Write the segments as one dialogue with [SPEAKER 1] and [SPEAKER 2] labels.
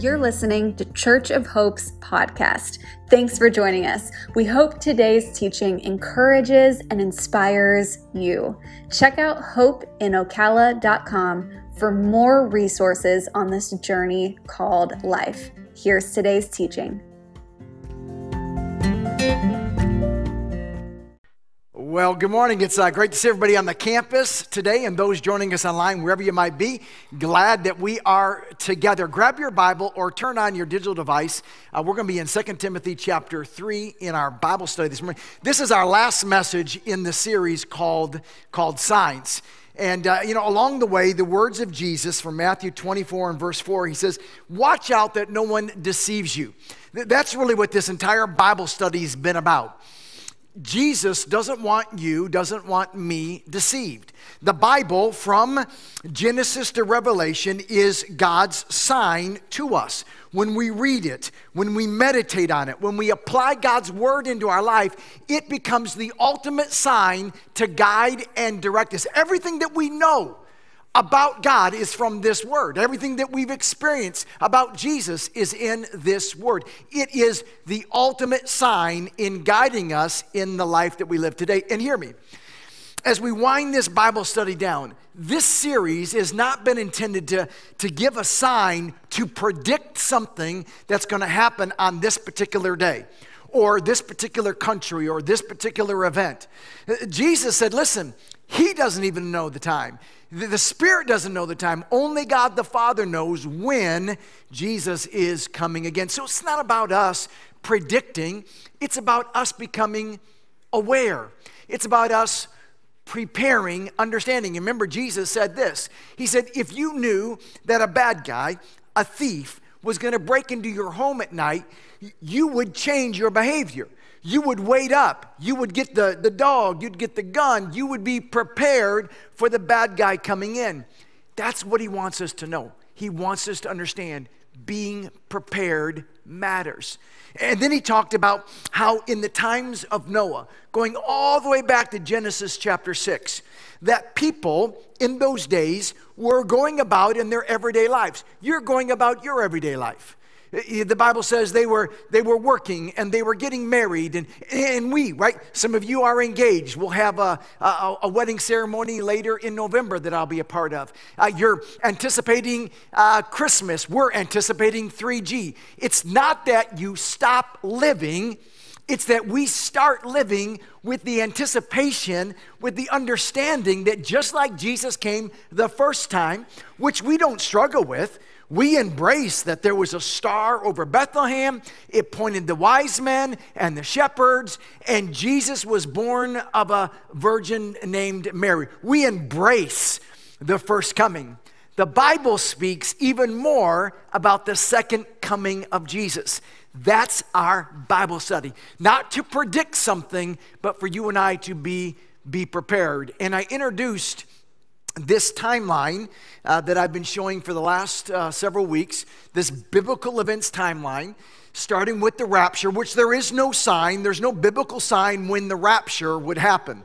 [SPEAKER 1] You're listening to Church of Hope's podcast. Thanks for joining us. We hope today's teaching encourages and inspires you. Check out hopeinocala.com for more resources on this journey called life. Here's today's teaching.
[SPEAKER 2] Well, good morning. It's uh, great to see everybody on the campus today and those joining us online, wherever you might be. Glad that we are together. Grab your Bible or turn on your digital device. Uh, we're going to be in 2 Timothy chapter 3 in our Bible study this morning. This is our last message in the series called, called Signs. And, uh, you know, along the way, the words of Jesus from Matthew 24 and verse 4, he says, Watch out that no one deceives you. That's really what this entire Bible study has been about. Jesus doesn't want you, doesn't want me deceived. The Bible, from Genesis to Revelation, is God's sign to us. When we read it, when we meditate on it, when we apply God's word into our life, it becomes the ultimate sign to guide and direct us. Everything that we know about God is from this word. Everything that we've experienced about Jesus is in this word. It is the ultimate sign in guiding us in the life that we live today. And hear me, as we wind this Bible study down, this series has not been intended to, to give a sign to predict something that's going to happen on this particular day or this particular country or this particular event. Uh, Jesus said, listen, he doesn't even know the time. The Spirit doesn't know the time. Only God the Father knows when Jesus is coming again. So it's not about us predicting, it's about us becoming aware. It's about us preparing, understanding. Remember, Jesus said this He said, If you knew that a bad guy, a thief, was going to break into your home at night, you would change your behavior you would wait up. You would get the, the dog, you'd get the gun, you would be prepared for the bad guy coming in. That's what he wants us to know. He wants us to understand being prepared matters. And then he talked about how in the times of Noah, going all the way back to Genesis chapter 6, that people in those days were going about in their everyday lives. You're going about your everyday life. The Bible says they were, they were working and they were getting married, and, and we, right? Some of you are engaged. We'll have a, a, a wedding ceremony later in November that I'll be a part of. Uh, you're anticipating uh, Christmas. We're anticipating 3G. It's not that you stop living, it's that we start living with the anticipation, with the understanding that just like Jesus came the first time, which we don't struggle with, we embrace that there was a star over Bethlehem. It pointed the wise men and the shepherds, and Jesus was born of a virgin named Mary. We embrace the first coming. The Bible speaks even more about the second coming of Jesus. That's our Bible study. Not to predict something, but for you and I to be, be prepared. And I introduced this timeline uh, that I've been showing for the last uh, several weeks, this biblical events timeline, starting with the rapture, which there is no sign, there's no biblical sign when the rapture would happen.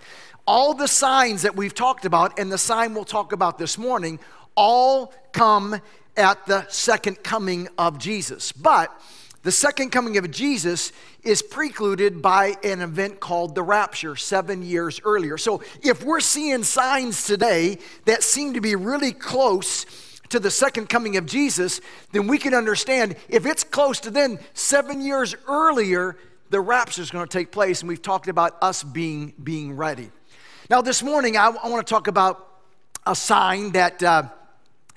[SPEAKER 2] All the signs that we've talked about and the sign we'll talk about this morning all come at the second coming of Jesus. But the second coming of Jesus is precluded by an event called the rapture seven years earlier. So if we're seeing signs today that seem to be really close to the second coming of Jesus, then we can understand if it's close to then, seven years earlier, the rapture is going to take place. And we've talked about us being, being ready. Now, this morning, I, I want to talk about a sign that. Uh,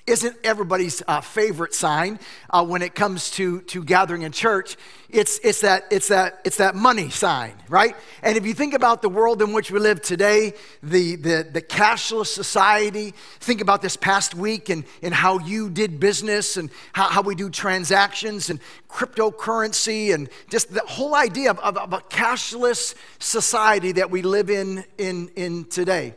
[SPEAKER 2] isn't everybody's uh, favorite sign uh, when it comes to, to gathering in church. It's, it's, that, it's, that, it's that money sign, right? And if you think about the world in which we live today, the, the, the cashless society, think about this past week and, and how you did business and how, how we do transactions and cryptocurrency and just the whole idea of, of, of a cashless society that we live in, in, in today.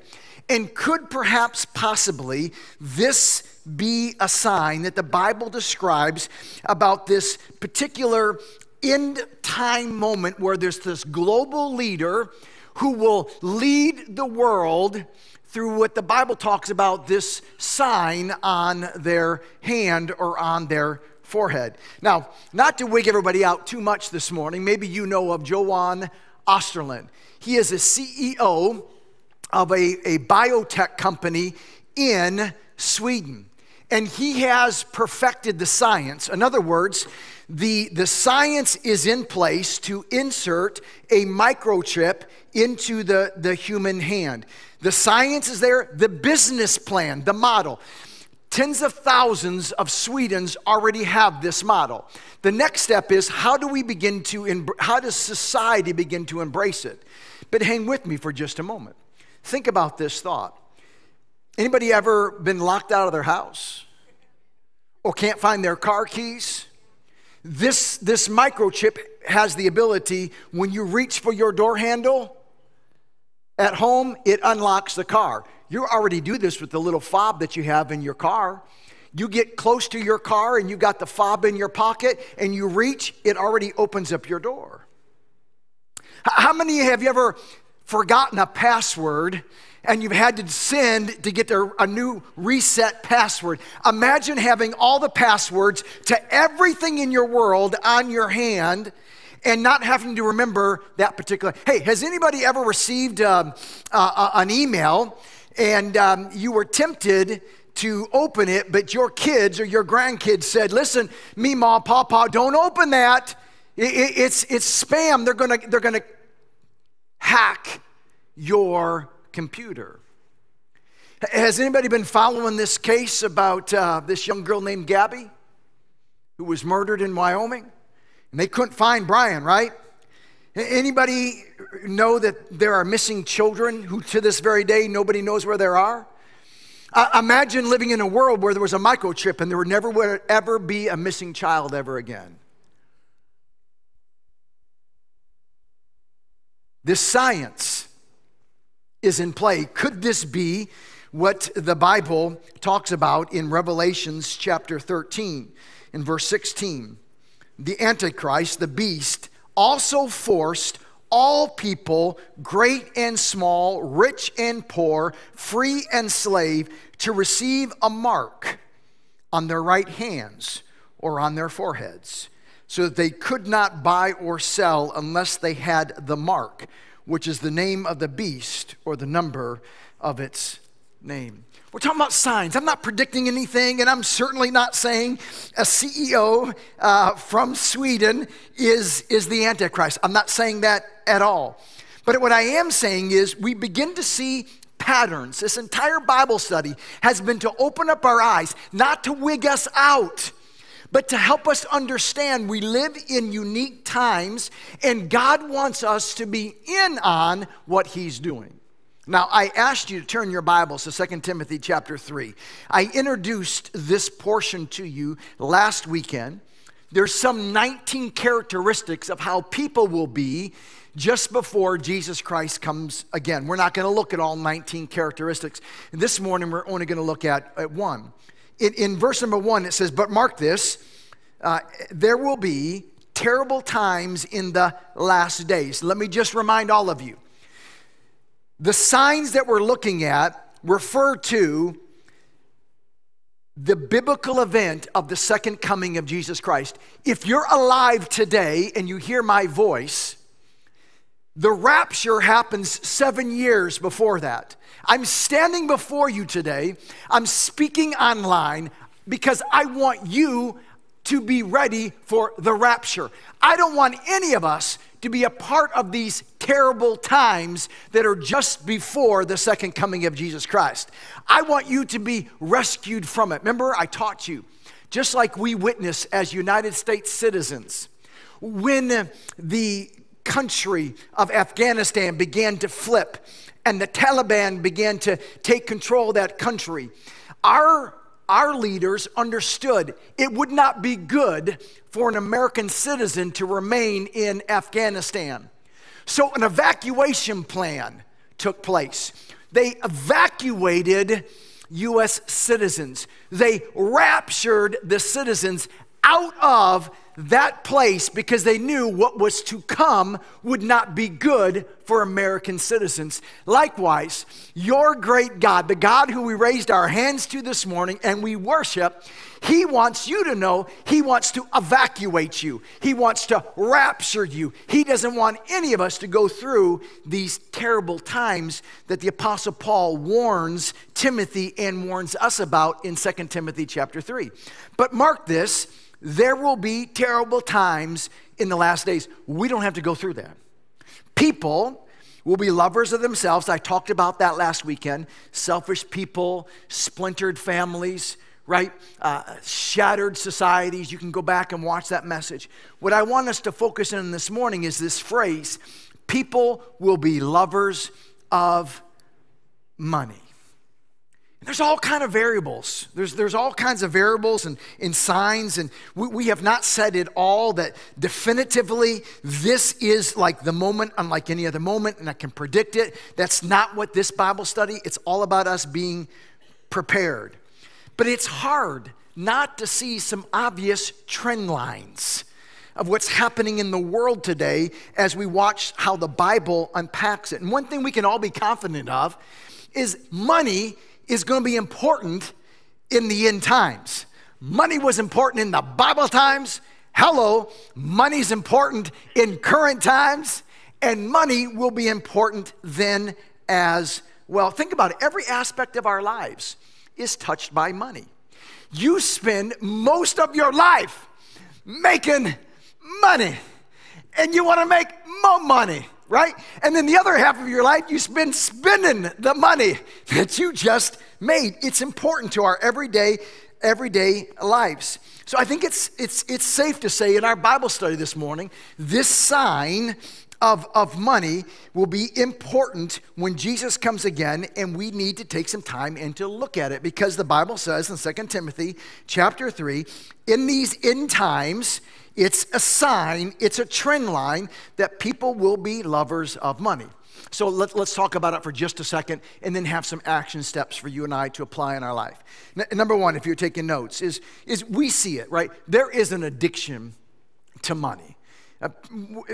[SPEAKER 2] And could perhaps possibly this be a sign that the Bible describes about this particular end time moment where there's this global leader who will lead the world through what the Bible talks about this sign on their hand or on their forehead. Now, not to wig everybody out too much this morning, maybe you know of Jowan Osterlund. He is a CEO of a, a biotech company in Sweden. And he has perfected the science. In other words, the, the science is in place to insert a microchip into the, the human hand. The science is there, the business plan, the model. Tens of thousands of Swedens already have this model. The next step is how do we begin to, how does society begin to embrace it? But hang with me for just a moment. Think about this thought. Anybody ever been locked out of their house? Or can't find their car keys? This, this microchip has the ability, when you reach for your door handle at home, it unlocks the car. You already do this with the little fob that you have in your car. You get close to your car and you got the fob in your pocket and you reach, it already opens up your door. How many have you ever forgotten a password and you've had to send to get a new reset password? Imagine having all the passwords to everything in your world on your hand and not having to remember that particular. Hey, has anybody ever received um, uh, an email and um, you were tempted to open it, but your kids or your grandkids said, Listen, me, mom, papa, don't open that. It, it, it's, it's spam. They're to they're gonna hack your computer. Has anybody been following this case about uh, this young girl named Gabby who was murdered in Wyoming? And they couldn't find Brian, right? Anybody know that there are missing children who to this very day nobody knows where they are? Uh, imagine living in a world where there was a microchip and there would never would ever be a missing child ever again. This science is in play. Could this be what the Bible talks about in Revelations chapter 13 in verse 16? The Antichrist, the beast, also forced all people, great and small, rich and poor, free and slave, to receive a mark on their right hands or on their foreheads, so that they could not buy or sell unless they had the mark, which is the name of the beast or the number of its name. We're talking about signs. I'm not predicting anything, and I'm certainly not saying a CEO uh, from Sweden is, is the Antichrist. I'm not saying that at all. But what I am saying is we begin to see patterns. This entire Bible study has been to open up our eyes, not to wig us out, but to help us understand we live in unique times, and God wants us to be in on what He's doing. Now, I asked you to turn your Bibles to 2 Timothy chapter 3. I introduced this portion to you last weekend. There's some 19 characteristics of how people will be just before Jesus Christ comes again. We're not going to look at all 19 characteristics. This morning, we're only going to look at, at one. In, verse number one, it says, But mark this, uh, there will be terrible times in the last days. Let me just remind all of you the signs that we're looking at refer to the biblical event of the second coming of Jesus Christ. If you're alive today and you hear my voice, the rapture happens seven years before that. I'm standing before you today. I'm speaking online because I want you to be ready for the rapture. I don't want any of us to be a part of these terrible times that are just before the second coming of Jesus Christ. I want you to be rescued from it. Remember, I taught you, just like we witness as United States citizens, when the country of Afghanistan began to flip and the Taliban began to take control of that country, our our leaders understood it would not be good for an American citizen to remain in Afghanistan. So, an evacuation plan took place. They evacuated U.S. citizens, they raptured the citizens out of that place because they knew what was to come would not be good for American citizens. Likewise, your great God, the God who we raised our hands to this morning and we worship, he wants you to know He wants to evacuate you. He wants to rapture you. He doesn't want any of us to go through these terrible times that the Apostle Paul warns Timothy and warns us about in 2 Timothy chapter 3. But mark this there will be terrible times in the last days. We don't have to go through that. People will be lovers of themselves. I talked about that last weekend. Selfish people, splintered families, right? Uh, shattered societies. You can go back and watch that message. What I want us to focus in this morning is this phrase people will be lovers of money. There's all kind of variables. There's, there's all kinds of variables and, and signs, and we, we have not said it all that definitively this is like the moment unlike any other moment, and I can predict it. That's not what this Bible study. It's all about us being prepared. But it's hard not to see some obvious trend lines of what's happening in the world today as we watch how the Bible unpacks it. And one thing we can all be confident of is money is going to be important in the end times. Money was important in the Bible times. Hello, money's important in current times, and money will be important then as well. Think about it every aspect of our lives is touched by money. You spend most of your life making money, and you want to make more money, right? And then the other half of your life, you spend spending the money that you just made. It's important to our everyday, everyday lives. So I think it's, it's, it's safe to say in our Bible study this morning, this sign of, of money will be important when Jesus comes again, and we need to take some time and to look at it because the Bible says in 2 Timothy chapter 3, in these end times, it's a sign, it's a trend line that people will be lovers of money. So let, us talk about it for just a second and then have some action steps for you and I to apply in our life. N- number one, if you're taking notes, is, is we see it, right? There is an addiction to money. Uh,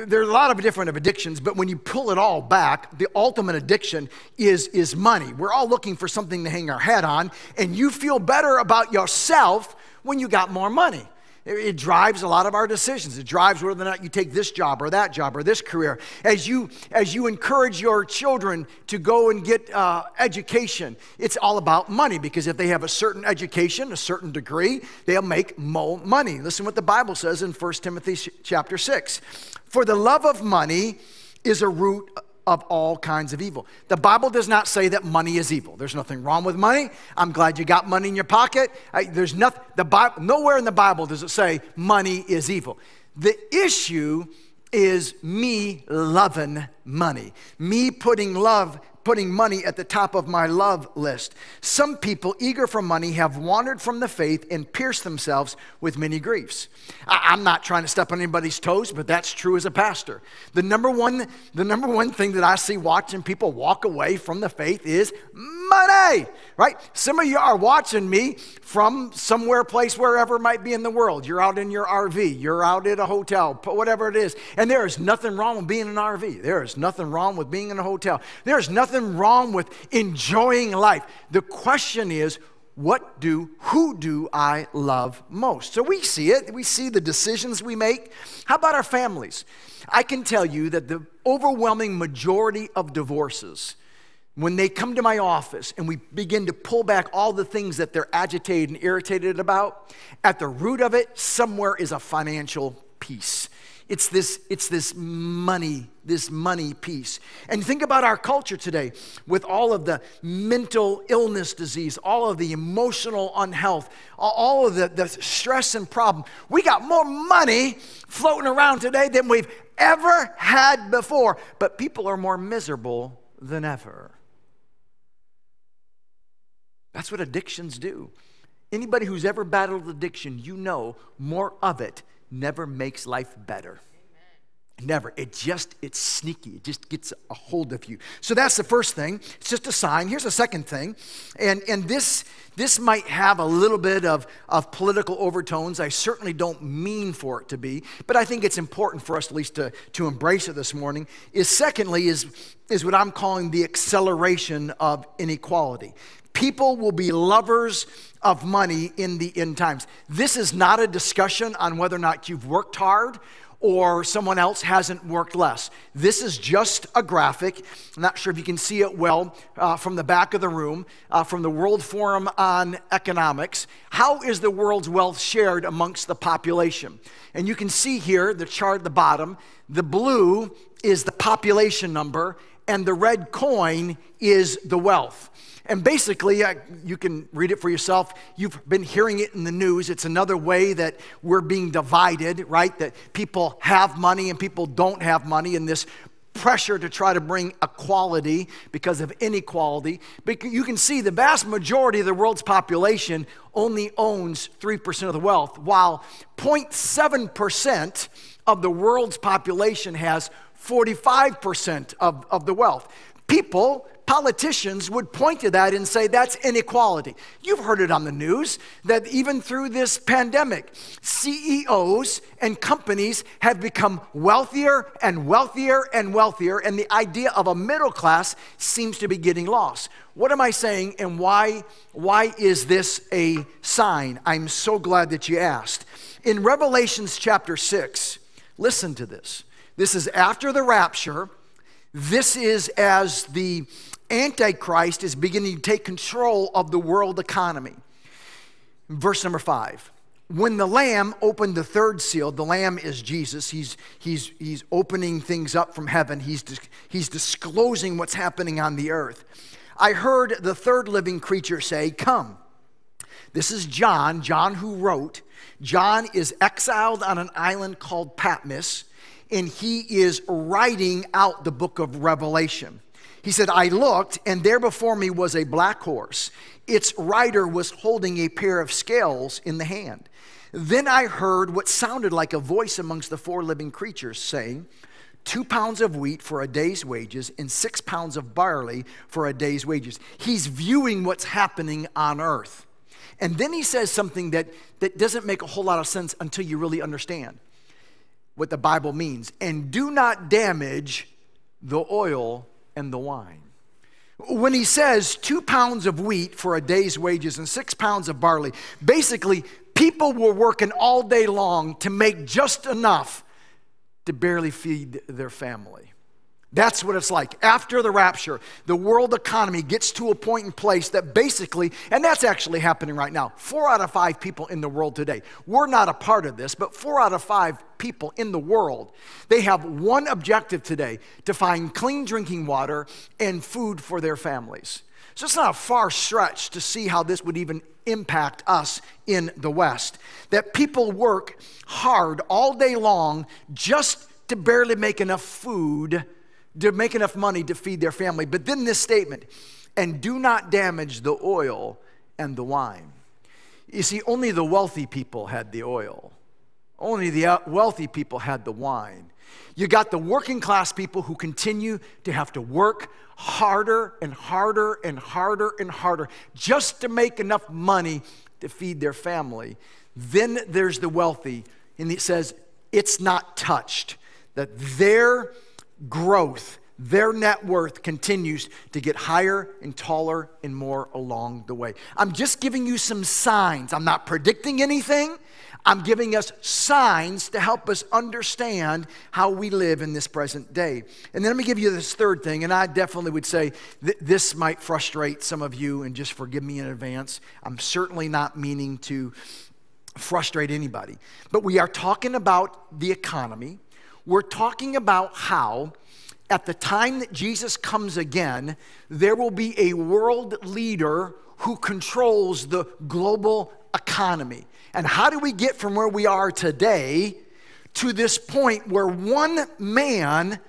[SPEAKER 2] there are a lot of different addictions, but when you pull it all back, the ultimate addiction is, is money. We're all looking for something to hang our head on, and you feel better about yourself when you got more money. It drives a lot of our decisions. It drives whether or not you take this job or that job or this career. As you, as you encourage your children to go and get uh, education, it's all about money because if they have a certain education, a certain degree, they'll make more money. Listen what the Bible says in 1 Timothy chapter 6. For the love of money is a root of all kinds of evil. The Bible does not say that money is evil. There's nothing wrong with money. I'm glad you got money in your pocket. I, there's nothing, the Bible, nowhere in the Bible does it say money is evil. The issue is me loving money, me putting love putting money at the top of my love list. Some people, eager for money, have wandered from the faith and pierced themselves with many griefs. I, am not trying to step on anybody's toes, but that's true as a pastor. The number one, the number one thing that I see watching people walk away from the faith is money, right? Some of you are watching me from somewhere, place, wherever it might be in the world. You're out in your RV, you're out at a hotel, whatever it is. And there is nothing wrong with being in an RV. There is nothing wrong with being in a hotel. There is nothing wrong with enjoying life. The question is, what do, who do I love most? So we see it. We see the decisions we make. How about our families? I can tell you that the overwhelming majority of divorces when they come to my office and we begin to pull back all the things that they're agitated and irritated about, at the root of it, somewhere is a financial piece. It's this, it's this money, this money piece. And think about our culture today with all of the mental illness disease, all of the emotional unhealth, all of the, the stress and problem. We got more money floating around today than we've ever had before, but people are more miserable than ever. That's what addictions do. Anybody who's ever battled addiction, you know more of it never makes life better. Never. It just, it's sneaky. It just gets a hold of you. So that's the first thing. It's just a sign. Here's a second thing. And, and this, this might have a little bit of, of political overtones. I certainly don't mean for it to be, but I think it's important for us at least to, to embrace it this morning. Is secondly, is, is what I'm calling the acceleration of inequality. People will be lovers of money in the end times. This is not a discussion on whether or not you've worked hard or someone else hasn't worked less. This is just a graphic. I'm not sure if you can see it well uh, from the back of the room, uh, from the World Forum on Economics. How is the world's wealth shared amongst the population? And you can see here the chart at the bottom. The blue is the population number, and the red coin is the wealth. And basically, uh, you can read it for yourself. You've been hearing it in the news. It's another way that we're being divided, right? That people have money and people don't have money, and this pressure to try to bring equality because of inequality. But you can see the vast majority of the world's population only owns 3% of the wealth, while 0.7% of the world's population has 45% of, of the wealth. People politicians would point to that and say that's inequality. You've heard it on the news that even through this pandemic, CEOs and companies have become wealthier and wealthier and wealthier, and the idea of a middle class seems to be getting lost. What am I saying, and why, why is this a sign? I'm so glad that you asked. In Revelations chapter 6, listen to this. This is after the rapture. This is as the Antichrist is beginning to take control of the world economy. Verse number five. When the Lamb opened the third seal, the Lamb is Jesus. He's, he's, he's opening things up from heaven, he's, he's disclosing what's happening on the earth. I heard the third living creature say, Come. This is John, John who wrote. John is exiled on an island called Patmos, and he is writing out the book of Revelation. He said, I looked, and there before me was a black horse. Its rider was holding a pair of scales in the hand. Then I heard what sounded like a voice amongst the four living creatures saying, Two pounds of wheat for a day's wages, and six pounds of barley for a day's wages. He's viewing what's happening on earth. And then he says something that, that doesn't make a whole lot of sense until you really understand what the Bible means. And do not damage the oil and the wine. When he says two pounds of wheat for a day's wages and six pounds of barley, basically, people were working all day long to make just enough to barely feed their family. That's what it's like. After the rapture, the world economy gets to a point in place that basically, and that's actually happening right now. Four out of five people in the world today, we're not a part of this, but four out of five people in the world, they have one objective today to find clean drinking water and food for their families. So it's not a far stretch to see how this would even impact us in the West. That people work hard all day long just to barely make enough food to make enough money to feed their family. But then this statement, and do not damage the oil and the wine. You see, only the wealthy people had the oil, only the uh, wealthy people had the wine. You got the working class people who continue to have to work harder and harder and harder and harder just to make enough money to feed their family. Then there's the wealthy, and it says it's not touched, that their growth, their net worth continues to get higher and taller and more along the way. I'm just giving you some signs. I'm not predicting anything. I'm giving us signs to help us understand how we live in this present day. And then let me give you this third thing, and I definitely would say th- this might frustrate some of you, and just forgive me in advance. I'm certainly not meaning to frustrate anybody. But we are talking about the economy we're talking about how at the time that Jesus comes again, there will be a world leader who controls the global economy. And how do we get from where we are today to this point where one man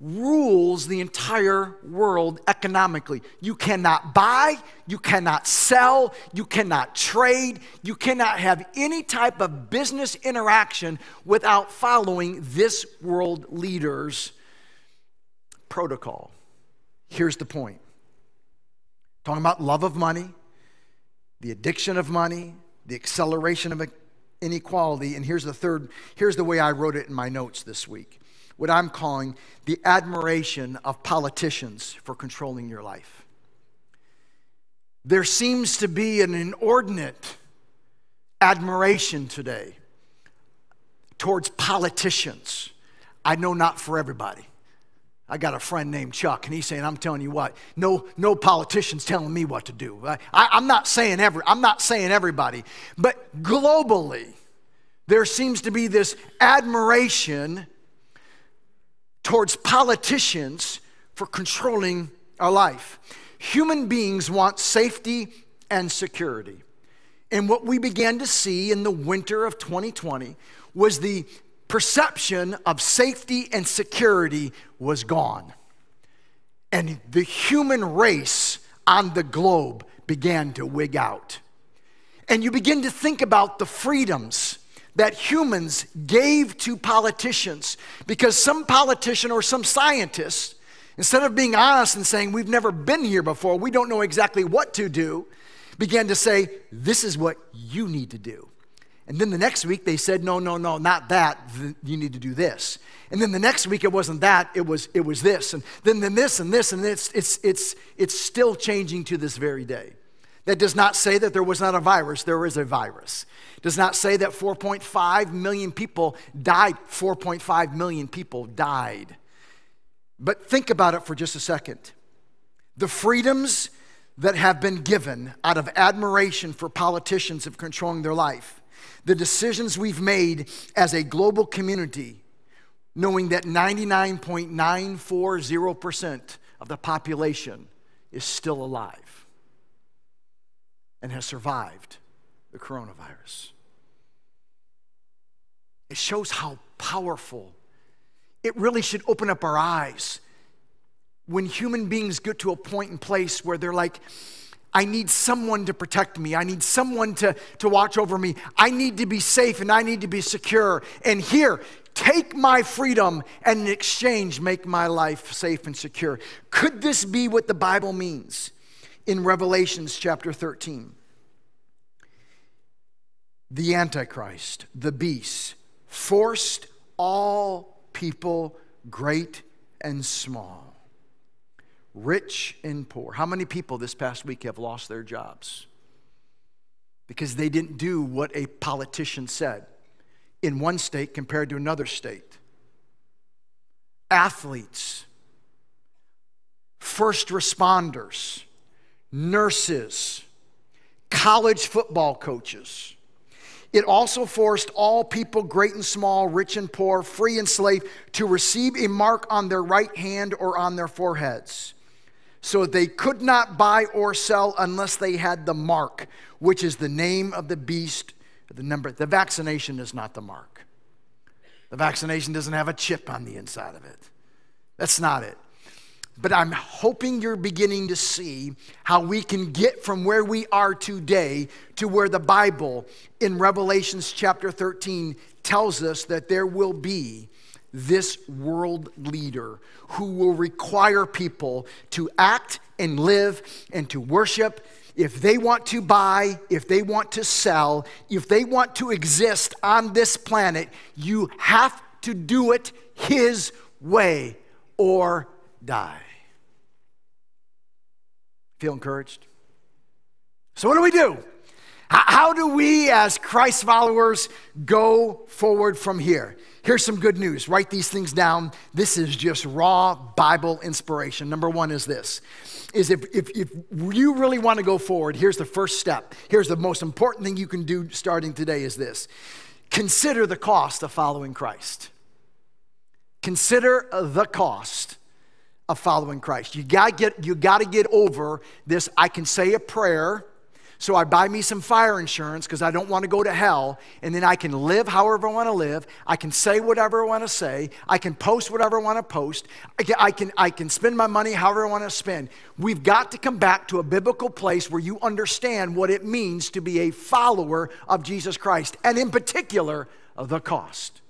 [SPEAKER 2] rules the entire world economically. You cannot buy, you cannot sell, you cannot trade, you cannot have any type of business interaction without following this world leader's protocol. Here's the point talking about love of money, the addiction of money, the acceleration of inequality, and here's the third, here's the way I wrote it in my notes this week what I'm calling the admiration of politicians for controlling your life. There seems to be an inordinate admiration today towards politicians. I know not for everybody. I got a friend named Chuck, and he's saying, "I'm telling you what, no, no politicians telling me what to do." I, am not saying every, I'm not saying everybody, but globally, there seems to be this admiration towards politicians for controlling our life. Human beings want safety and security. And what we began to see in the winter of 2020 was the perception of safety and security was gone. And the human race on the globe began to wig out. And you begin to think about the freedoms that humans gave to politicians because some politician or some scientist, instead of being honest and saying, We've never been here before, we don't know exactly what to do, began to say, This is what you need to do. And then the next week they said, No, no, no, not that. You need to do this. And then the next week it wasn't that, it was, it was this. And then, then this and this, and it's, it's, it's, it's still changing to this very day. That does not say that there was not a virus, there is a virus. Does not say that 4.5 million people died. 4.5 million people died. But think about it for just a second. The freedoms that have been given out of admiration for politicians of controlling their life, the decisions we've made as a global community, knowing that 99.940% of the population is still alive and has survived the coronavirus. It shows how powerful. It really should open up our eyes when human beings get to a point and place where they're like, I need someone to protect me. I need someone to, to watch over me. I need to be safe and I need to be secure. And here, take my freedom and in exchange, make my life safe and secure. Could this be what the Bible means? In Revelations chapter 13. The Antichrist, the beast, forced all people, great and small, rich and poor. How many people this past week have lost their jobs? Because they didn't do what a politician said in one state compared to another state. Athletes, first responders, nurses, college football coaches. It also forced all people, great and small, rich and poor, free and slave, to receive a mark on their right hand or on their foreheads. So they could not buy or sell unless they had the mark, which is the name of the beast, the number. The vaccination is not the mark. The vaccination doesn't have a chip on the inside of it. That's not it. But I'm hoping you're beginning to see how we can get from where we are today to where the Bible in Revelations chapter 13 tells us that there will be this world leader who will require people to act and live and to worship. If they want to buy, if they want to sell, if they want to exist on this planet, you have to do it His way or die. Feel encouraged? So, what do we do? How do we, as Christ followers, go forward from here? Here's some good news. Write these things down. This is just raw Bible inspiration. Number one is this is if, if, if you really want to go forward, here's the first step. Here's the most important thing you can do starting today is this. Consider the cost of following Christ. Consider the cost of following Christ. You got get you got to get over this I can say a prayer So I buy me some fire insurance because I don't want to go to hell, and then I can live however I want to live. I can say whatever I want to say. I can post whatever I want to post. I can, I can, I can spend my money however I want to spend. We've got to come back to a biblical place where you understand what it means to be a follower of Jesus Christ, and in particular, the cost.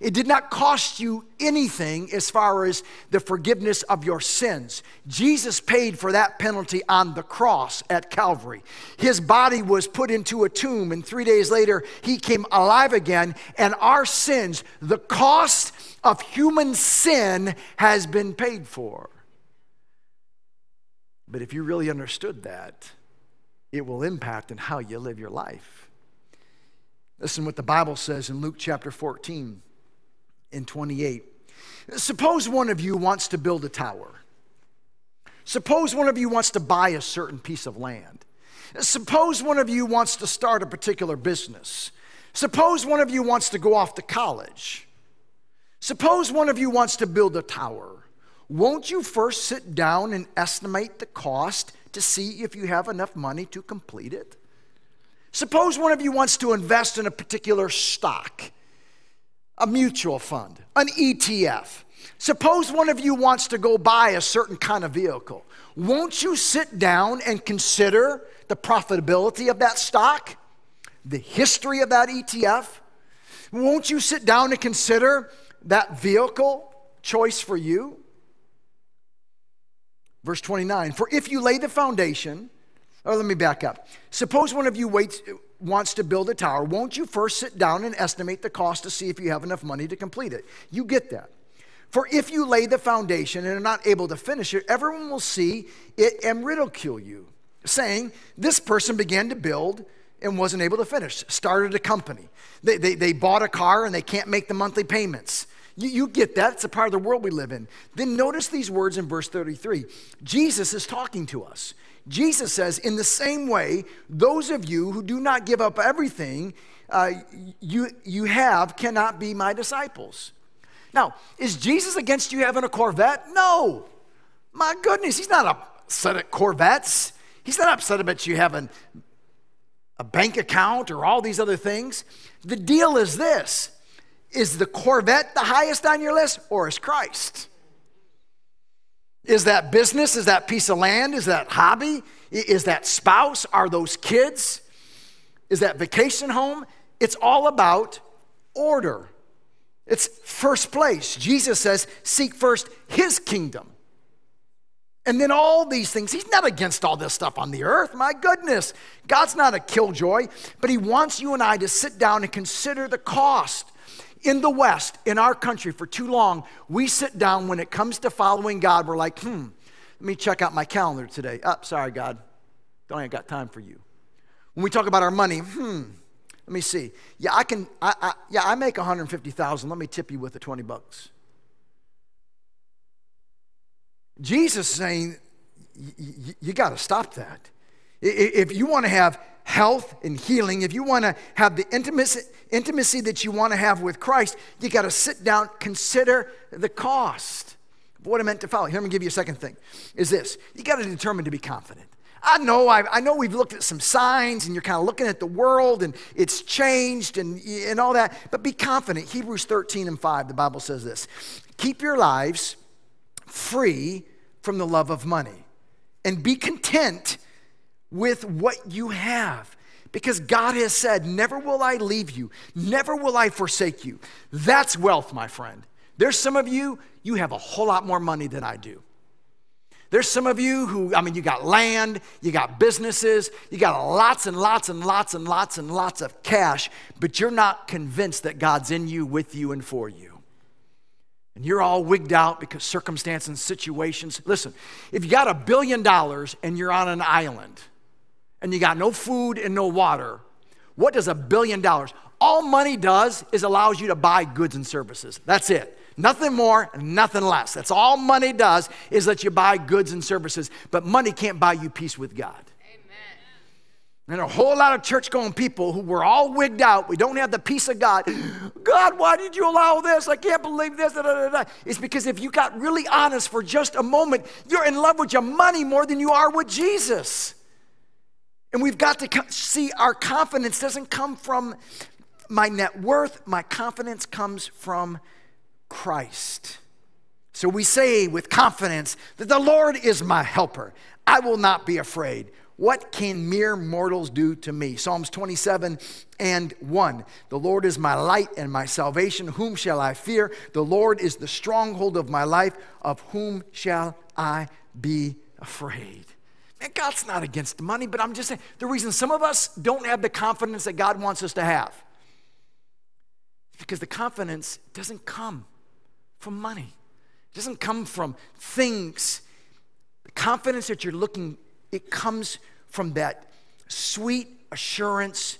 [SPEAKER 2] It did not cost you anything as far as the forgiveness of your sins. Jesus paid for that penalty on the cross at Calvary. His body was put into a tomb, and three days later, he came alive again. And our sins, the cost of human sin, has been paid for. But if you really understood that, it will impact on how you live your life. Listen what the Bible says in Luke chapter 14 and 28. Suppose one of you wants to build a tower. Suppose one of you wants to buy a certain piece of land. Suppose one of you wants to start a particular business. Suppose one of you wants to go off to college. Suppose one of you wants to build a tower. Won't you first sit down and estimate the cost to see if you have enough money to complete it? Suppose one of you wants to invest in a particular stock a mutual fund, an ETF. Suppose one of you wants to go buy a certain kind of vehicle. Won't you sit down and consider the profitability of that stock, the history of that ETF? Won't you sit down and consider that vehicle choice for you? Verse 29 For if you lay the foundation, or let me back up. Suppose one of you waits, wants to build a tower, won't you first sit down and estimate the cost to see if you have enough money to complete it? You get that. For if you lay the foundation and are not able to finish it, everyone will see it and ridicule you, saying, This person began to build and wasn't able to finish, started a company. They, they, they bought a car and they can't make the monthly payments. You, you get that. It's a part of the world we live in. Then notice these words in verse 33. Jesus is talking to us. Jesus says, in the same way, those of you who do not give up everything uh, you, you have cannot be my disciples. Now, is Jesus against you having a Corvette? No. My goodness, he's not upset at Corvettes. He's not upset about you having a bank account or all these other things. The deal is this is the Corvette the highest on your list, or is Christ? Is that business? Is that piece of land? Is that hobby? Is that spouse? Are those kids? Is that vacation home? It's all about order. It's first place. Jesus says, seek first his kingdom. And then all these things, he's not against all this stuff on the earth. My goodness. God's not a killjoy, but he wants you and I to sit down and consider the cost in the West, in our country, for too long, we sit down when it comes to following God, we're like, hmm, let me check out my calendar today. Oh, sorry, God, don't ain't got time for you. When we talk about our money, hmm, let me see. Yeah, I can, I, I yeah, I make 150,000. Let me tip you with the 20 bucks. Jesus saying, you got to stop that. If you want to have health and healing, if you want to have the intimacy, intimacy that you want to have with Christ, you got to sit down, consider the cost of what it meant to follow. Here, I'm going to give you a second thing is this you got to determine to be confident. I know, I, I, know we've looked at some signs and you're kind of looking at the world and it's changed and, and all that, but be confident. Hebrews 13 and 5, the Bible says this Keep your lives free from the love of money and be content with what you have. Because God has said, Never will I leave you, never will I forsake you. That's wealth, my friend. There's some of you, you have a whole lot more money than I do. There's some of you who, I mean, you got land, you got businesses, you got lots and lots and lots and lots and lots of cash, but you're not convinced that God's in you, with you, and for you. And you're all wigged out because circumstances and situations. Listen, if you got a billion dollars and you're on an island, and you got no food and no water, what does a billion dollars? All money does is allows you to buy goods and services. That's it. Nothing more, nothing less. That's all money does is let you buy goods and services. But money can't buy you peace with God. And a whole lot of church going people who were all wigged out. We don't have the peace of God. God, why did you allow this? I can't believe this. Da, da, da, it's because if you got really honest for just a moment, you're in love with your money more than you are with Jesus. And we've got to see our confidence doesn't come from my net worth, my confidence comes from Christ. So we say with confidence that the Lord is my helper. I will not be afraid. What can mere mortals do to me? Psalms 27 and 1. The Lord is my light and my salvation. Whom shall I fear? The Lord is the stronghold of my life. Of whom shall I be afraid? And God's not against money, but I'm just saying the reason some of us don't have the confidence that God wants us to have is because the confidence doesn't come from money, it doesn't come from things. The confidence that you're looking it comes from that sweet assurance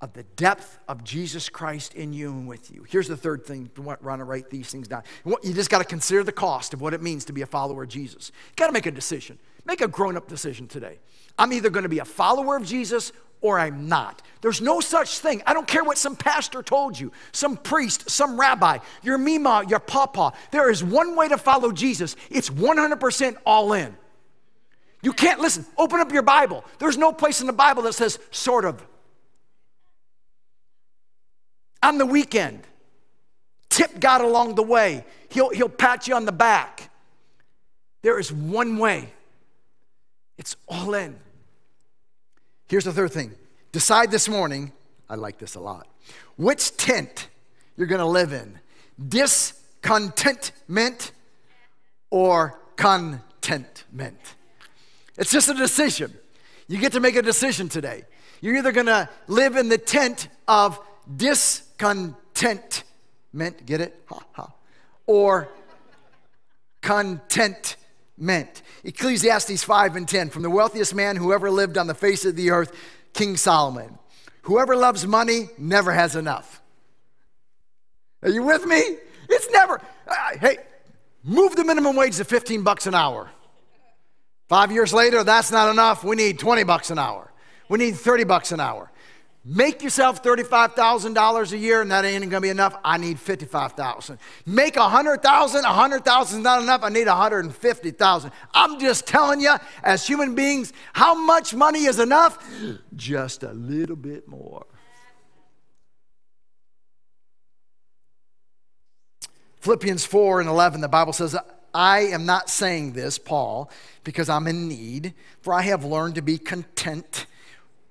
[SPEAKER 2] of the depth of Jesus Christ in you and with you. Here's the third thing. You want to write these things down. You just got to consider the cost of what it means to be a follower of Jesus. You got to make a decision. Make a grown up decision today. I'm either going to be a follower of Jesus or I'm not. There's no such thing. I don't care what some pastor told you, some priest, some rabbi, your mima, your papa. There is one way to follow Jesus. It's 100% all in. You can't listen. Open up your Bible. There's no place in the Bible that says sort of. On the weekend, tip God along the way. He'll, he'll pat you on the back. There is one way. It's all in. Here's the third thing. Decide this morning, I like this a lot, which tent you're going to live in. Discontentment or contentment. It's just a decision. You get to make a decision today. You're either going to live in the tent of discontentment, get it? Ha, ha. Or contentment. Ecclesiastes 5 and 10 from the wealthiest man who ever lived on the face of the earth, King Solomon. Whoever loves money never has enough. Are you with me? It's never, uh, hey, move the minimum wage to 15 bucks an hour. Five years later, that's not enough. We need 20 bucks an hour. We need 30 bucks an hour. Make yourself $35,000 a year and that ain't gonna be enough. I need 55,000. Make 100,000, 100,000 is not enough. I need 150,000. I'm just telling you, as human beings, how much money is enough? Just a little bit more. Philippians 4 and 11, the Bible says, I am not saying this, Paul, because I'm in need, for I have learned to be content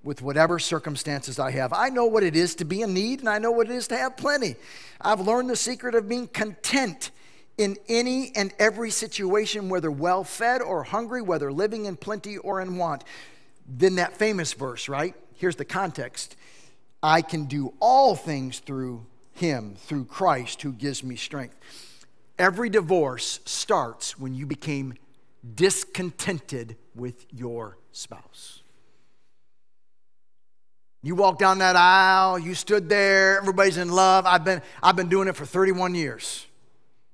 [SPEAKER 2] with whatever circumstances I have. I know what it is to be in need, and I know what it is to have plenty. I've learned the secret of being content in any and every situation, whether well fed or hungry, whether living in plenty or in want. Then that famous verse, right? Here's the context I can do all things through him, through Christ who gives me strength. Every divorce starts when you became discontented with your spouse. You walk down that aisle, you stood there, everybody's in love. I've been, I've been doing it for 31 years.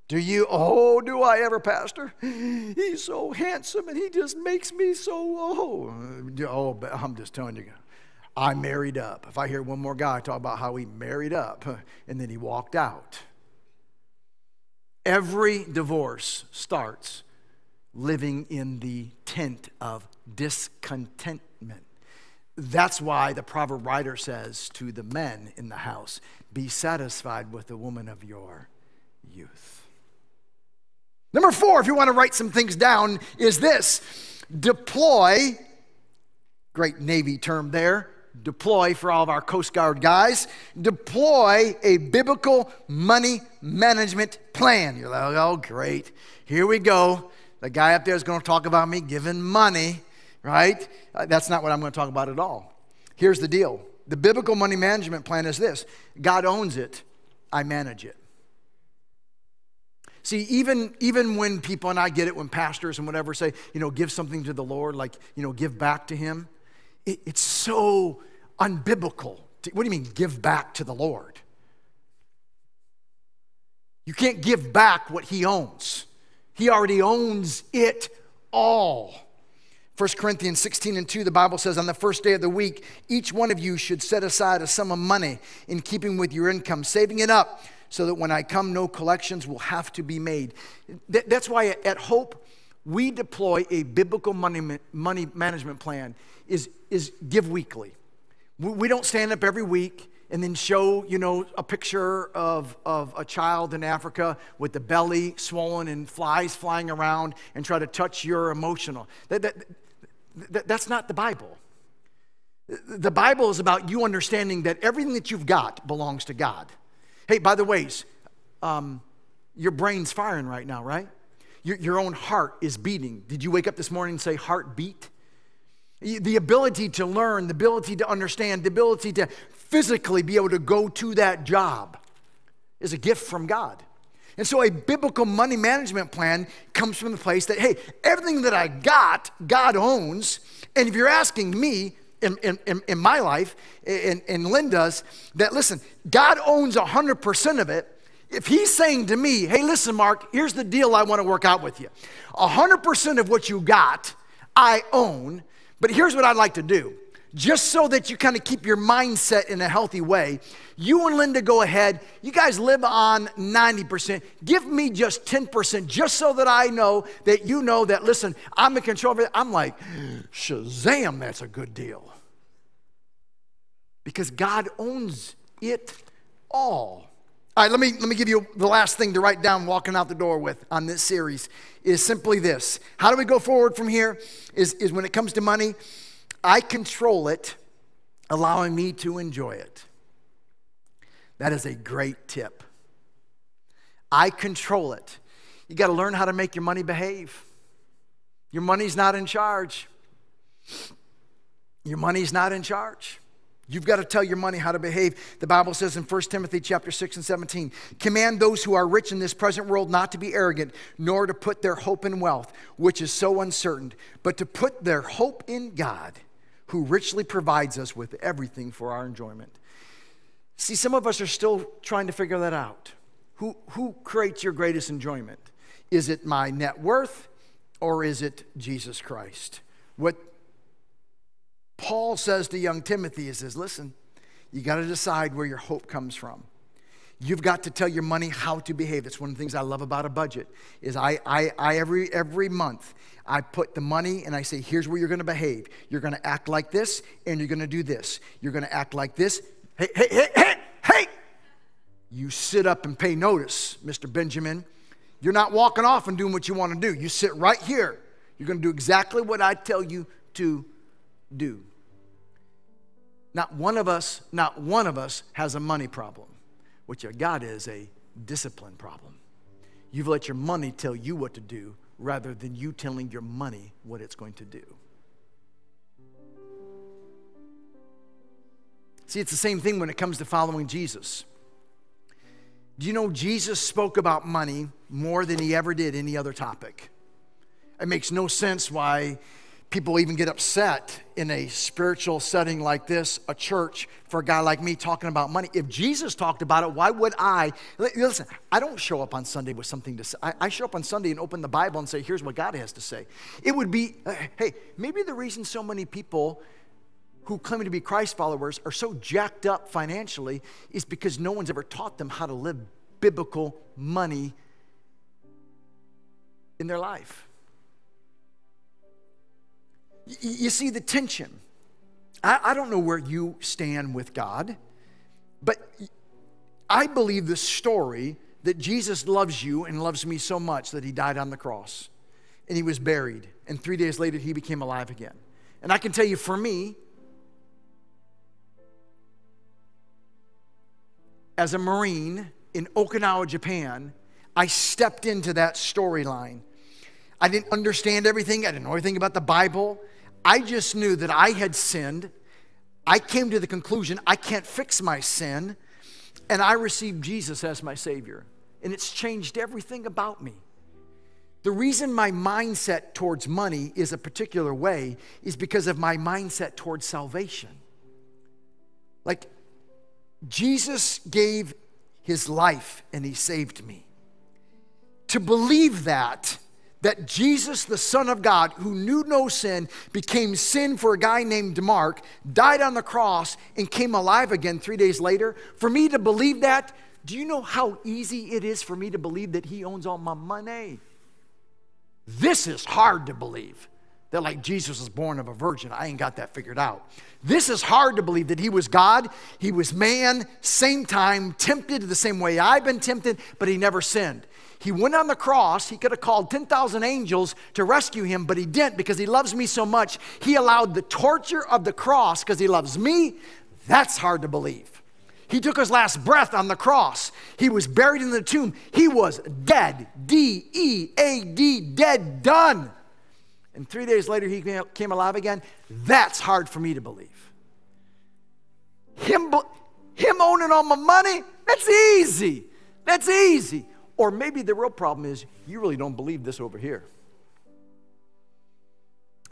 [SPEAKER 2] Do you? Oh, do I ever, Pastor? He's so handsome and he just makes me so, oh. Oh, but I'm just telling you, I married up. If I hear one more guy talk about how he married up and then he walked out, Every divorce starts living in the tent of discontentment. That's why the proverb writer says to the men in the house, Be satisfied with the woman of your youth. Number four, if you want to write some things down, is this deploy, great Navy term there, deploy for all of our Coast Guard guys, deploy a biblical money management plan. You're like, oh, great. Here we go. The guy up there is going to talk about me giving money, right? Uh, that's not what I'm going to talk about at all. Here's the deal the biblical money management plan is this God owns it, I manage it. See, even, even when people, and I get it when pastors and whatever say, you know, give something to the Lord, like, you know, give back to Him it, it's so unbiblical. What do you mean, give back to the Lord? You can't give back what He owns, He already owns it all. 1 Corinthians 16 and 2, the Bible says, On the first day of the week, each one of you should set aside a sum of money in keeping with your income, saving it up so that when I come, no collections will have to be made. That's why at Hope, we deploy a biblical money, money management plan is, is give weekly. We don't stand up every week and then show, you know, a picture of, of a child in Africa with the belly swollen and flies flying around and try to touch your emotional. That, that, that, that's not the Bible. The Bible is about you understanding that everything that you've got belongs to God. Hey, by the ways, um, your brain's firing right now, right? Your, your own heart is beating. Did you wake up this morning and say heartbeat? The ability to learn, the ability to understand, the ability to physically be able to go to that job is a gift from God. And so a biblical money management plan comes from the place that, hey, everything that I got, God owns. And if you're asking me, in, in, in my life, in, in Linda's, that listen, God owns 100% of it. If he's saying to me, hey, listen, Mark, here's the deal I want to work out with you 100% of what you got, I own. But here's what I'd like to do just so that you kind of keep your mindset in a healthy way. You and Linda go ahead. You guys live on 90%. Give me just 10%, just so that I know that you know that, listen, I'm in control of it. I'm like, Shazam, that's a good deal. Because God owns it all. All right, let me, let me give you the last thing to write down walking out the door with on this series is simply this. How do we go forward from here? Is, is when it comes to money, I control it, allowing me to enjoy it. That is a great tip. I control it. You got to learn how to make your money behave. Your money's not in charge. Your money's not in charge. You've got to tell your money how to behave. The Bible says in 1 Timothy chapter 6 and 17, command those who are rich in this present world not to be arrogant, nor to put their hope in wealth, which is so uncertain, but to put their hope in God who richly provides us with everything for our enjoyment. See, some of us are still trying to figure that out. Who, who creates your greatest enjoyment? Is it my net worth or is it Jesus Christ? What Paul says to young Timothy is, says, listen, you got to decide where your hope comes from. You've got to tell your money how to behave. That's one of the things I love about a budget. Is I, I, I every every month I put the money and I say, here's where you're going to behave. You're going to act like this, and you're going to do this. You're going to act like this. Hey, hey, hey, hey, hey! You sit up and pay notice, Mr. Benjamin. You're not walking off and doing what you want to do. You sit right here. You're going to do exactly what I tell you to do. Not one of us, not one of us has a money problem. What you got is a discipline problem. You've let your money tell you what to do rather than you telling your money what it's going to do. See, it's the same thing when it comes to following Jesus. Do you know Jesus spoke about money more than he ever did any other topic? It makes no sense why people even get upset in a spiritual setting like this, a church, for a guy like me talking about money. If Jesus talked about it, why would I? Listen, I don't show up on Sunday with something to say. I show up on Sunday and open the Bible and say, here's what God has to say. It would be, uh, hey, maybe the reason so many people who claim to be Christ followers are so jacked up financially is because no one's ever taught them how to live biblical money in their life. You see the tension. I, I don't know where you stand with God, but I believe the story that Jesus loves you and loves me so much that he died on the cross and he was buried, and three days later he became alive again. And I can tell you, for me, as a Marine in Okinawa, Japan, I stepped into that storyline. I didn't understand everything, I didn't know anything about the Bible. I just knew that I had sinned. I came to the conclusion I can't fix my sin, and I received Jesus as my Savior. And it's changed everything about me. The reason my mindset towards money is a particular way is because of my mindset towards salvation. Like, Jesus gave his life and he saved me. To believe that that Jesus, the Son of God, who knew no sin, became sin for a guy named Mark, died on the cross, and came alive again three days later. For me to believe that, do you know how easy it is for me to believe that He owns all my money? This is hard to believe that, like, Jesus was born of a virgin. I ain't got that figured out. This is hard to believe that he was God, he was man, same time, tempted the same way I've been tempted, but he never sinned. He went on the cross. He could have called 10,000 angels to rescue him, but he didn't because he loves me so much. He allowed the torture of the cross because he loves me. That's hard to believe. He took his last breath on the cross. He was buried in the tomb. He was dead. D E A D, dead, done. And three days later, he came alive again. That's hard for me to believe. Him, him owning all my money, that's easy. That's easy. Or maybe the real problem is you really don't believe this over here.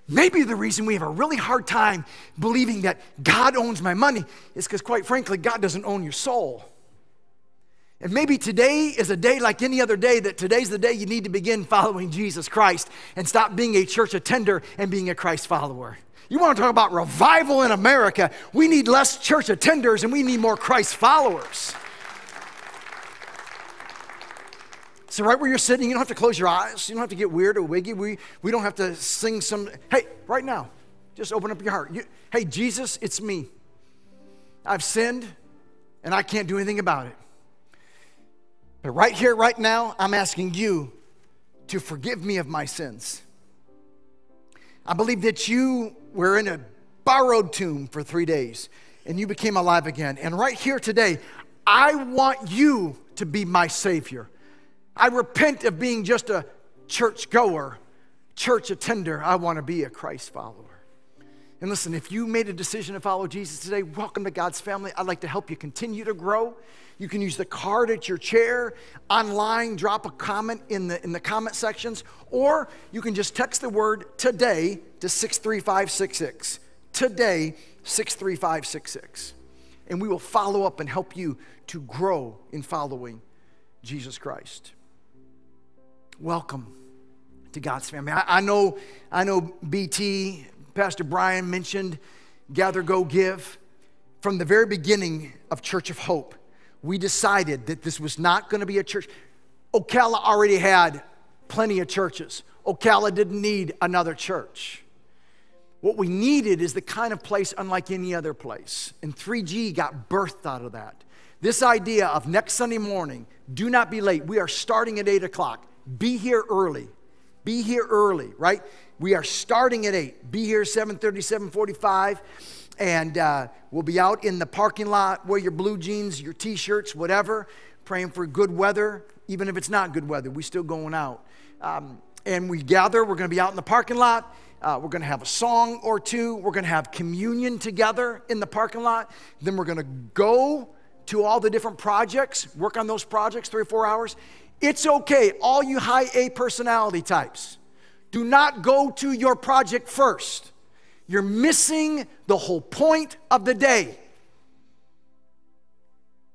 [SPEAKER 2] Maybe the reason we have a really hard time believing that God owns my money is because, quite frankly, God doesn't own your soul. And maybe today is a day like any other day, that today's the day you need to begin following Jesus Christ and stop being a church attender and being a Christ follower. You want to talk about revival in America? We need less church attenders and we need more Christ followers. So, right where you're sitting, you don't have to close your eyes. You don't have to get weird or wiggy. We, we don't have to sing some. Hey, right now, just open up your heart. You, hey, Jesus, it's me. I've sinned and I can't do anything about it. But right here, right now, I'm asking you to forgive me of my sins. I believe that you were in a borrowed tomb for three days and you became alive again. And right here today, I want you to be my Savior. I repent of being just a church goer, church attender. I want to be a Christ follower. And listen, if you made a decision to follow Jesus today, welcome to God's family. I'd like to help you continue to grow. You can use the card at your chair, online, drop a comment in the, in the comment sections, or you can just text the word today to 63566. Today, 63566. And we will follow up and help you to grow in following Jesus Christ welcome to God's family. I, I, know, I know BT, Pastor Brian mentioned Gather, Go, Give. From the very beginning of Church of Hope, we decided that this was not going to be a church. Ocala already had plenty of churches. Ocala didn't need another church. What we needed is the kind of place unlike any other place. And 3G got birthed out of that. This idea of next Sunday morning, do not be late. We are starting at 8 o'clock. Be here early. Be here early, right? We are starting at 8. Be here 7.30, 7.45. And uh, we'll be out in the parking lot. Wear your blue jeans, your t-shirts, whatever. Praying for good weather. Even if it's not good weather, we're still going out. Um, and we gather. We're going to be out in the parking lot. Uh, we're going to have a song or two. We're going to have communion together in the parking lot. Then we're going to go to all the different projects, work on those projects three or four hours. It's okay, all you high A personality types. Do not go to your project first. You're missing the whole point of the day.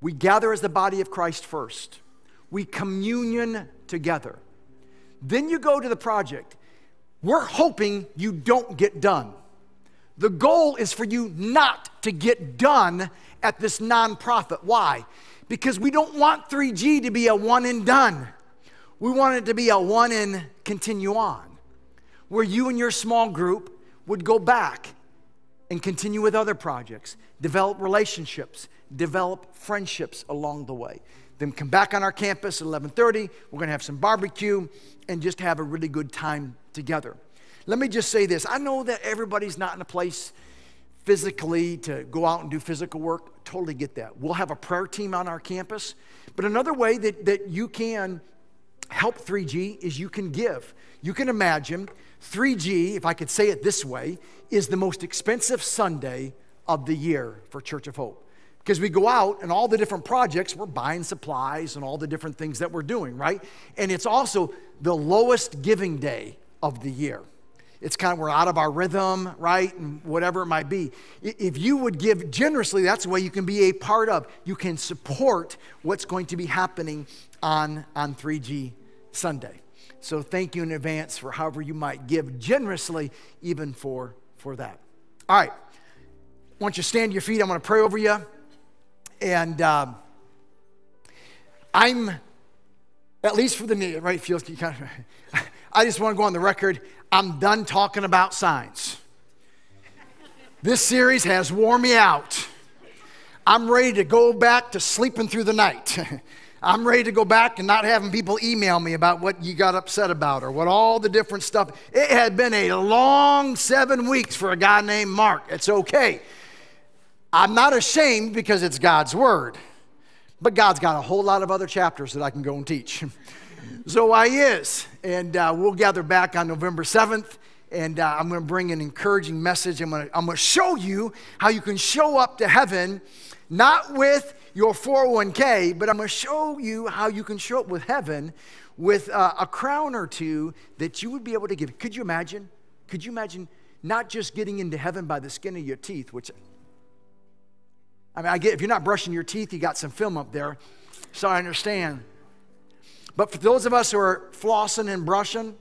[SPEAKER 2] We gather as the body of Christ first, we communion together. Then you go to the project. We're hoping you don't get done. The goal is for you not to get done at this nonprofit. Why? Because we don't want 3G to be a one and done. We want it to be a one and continue on, where you and your small group would go back and continue with other projects, develop relationships, develop friendships along the way. Then come back on our campus at 11:30. We're going to have some barbecue and just have a really good time together. Let me just say this. I know that everybody's not in a place physically to go out and do physical work. Totally get that. We'll have a prayer team on our campus. But another way that, that you can help 3G is you can give. You can imagine 3G, if I could say it this way, is the most expensive Sunday of the year for Church of Hope. Because we go out and all the different projects, we're buying supplies and all the different things that we're doing, right? And it's also the lowest giving day of the year it's kind of we're out of our rhythm, right? And whatever it might be. If you would give generously, that's the way you can be a part of. You can support what's going to be happening on, on 3G Sunday. So thank you in advance for however you might give generously, even for, for that. All right. Once you stand to your feet, I'm going to pray over you. And um, I'm, at least for the, knee, right, It feels kind of, I just want to go on the record. I'm done talking about signs. This series has worn me out. I'm ready to go back to sleeping through the night. I'm ready to go back and not having people email me about what you got upset about or what all the different stuff. It had been a long seven weeks for a guy named Mark. It's okay. I'm not ashamed because it's God's word. But God's got a whole lot of other chapters that I can go and teach. so I is. And uh, we'll gather back on November 7th. And uh, I'm going to bring an encouraging message. I'm going to show you how you can show up to heaven, not with your 401k, but I'm going to show you how you can show up with heaven with uh, a crown or two that you would be able to give. Could you imagine? Could you imagine not just getting into heaven by the skin of your teeth, which I mean, I get if you're not brushing your teeth, you got some film up there, so I understand. But for those of us who are flossing and brushing,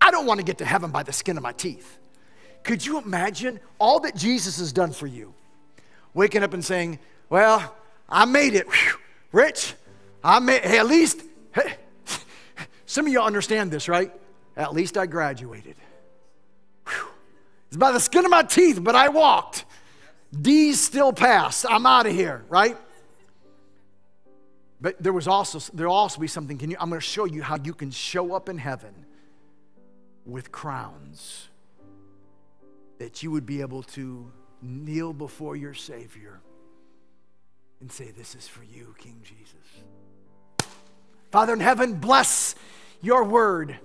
[SPEAKER 2] I don't want to get to heaven by the skin of my teeth. Could you imagine all that Jesus has done for you? Waking up and saying, Well, I made it. Whew. Rich, I made hey, at least hey, some of you understand this, right? At least I graduated. Whew. It's by the skin of my teeth, but I walked. D's still passed. I'm out of here, right? But there was also there'll also be something. Can you? I'm going to show you how you can show up in heaven with crowns that you would be able to kneel before your Savior and say, "This is for you, King Jesus." Father in heaven, bless your word.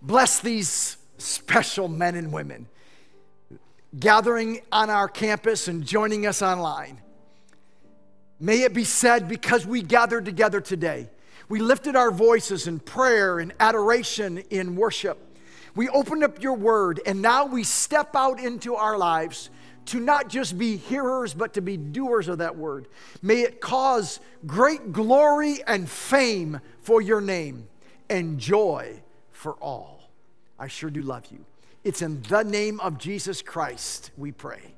[SPEAKER 2] Bless these special men and women gathering on our campus and joining us online. May it be said because we gathered together today, we lifted our voices in prayer and adoration in worship. We opened up your word, and now we step out into our lives to not just be hearers, but to be doers of that word. May it cause great glory and fame for your name and joy for all. I sure do love you. It's in the name of Jesus Christ we pray.